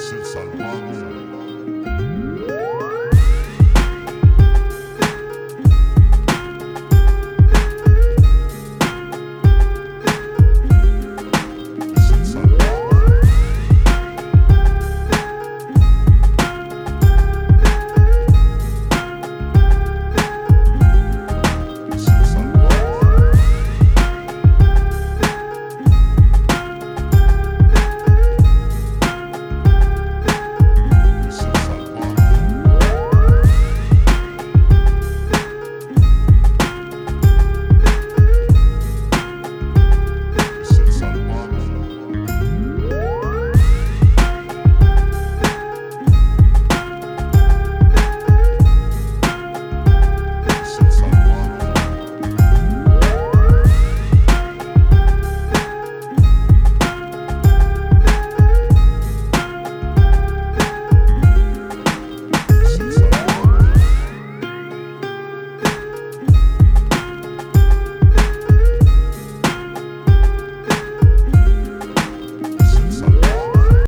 es el.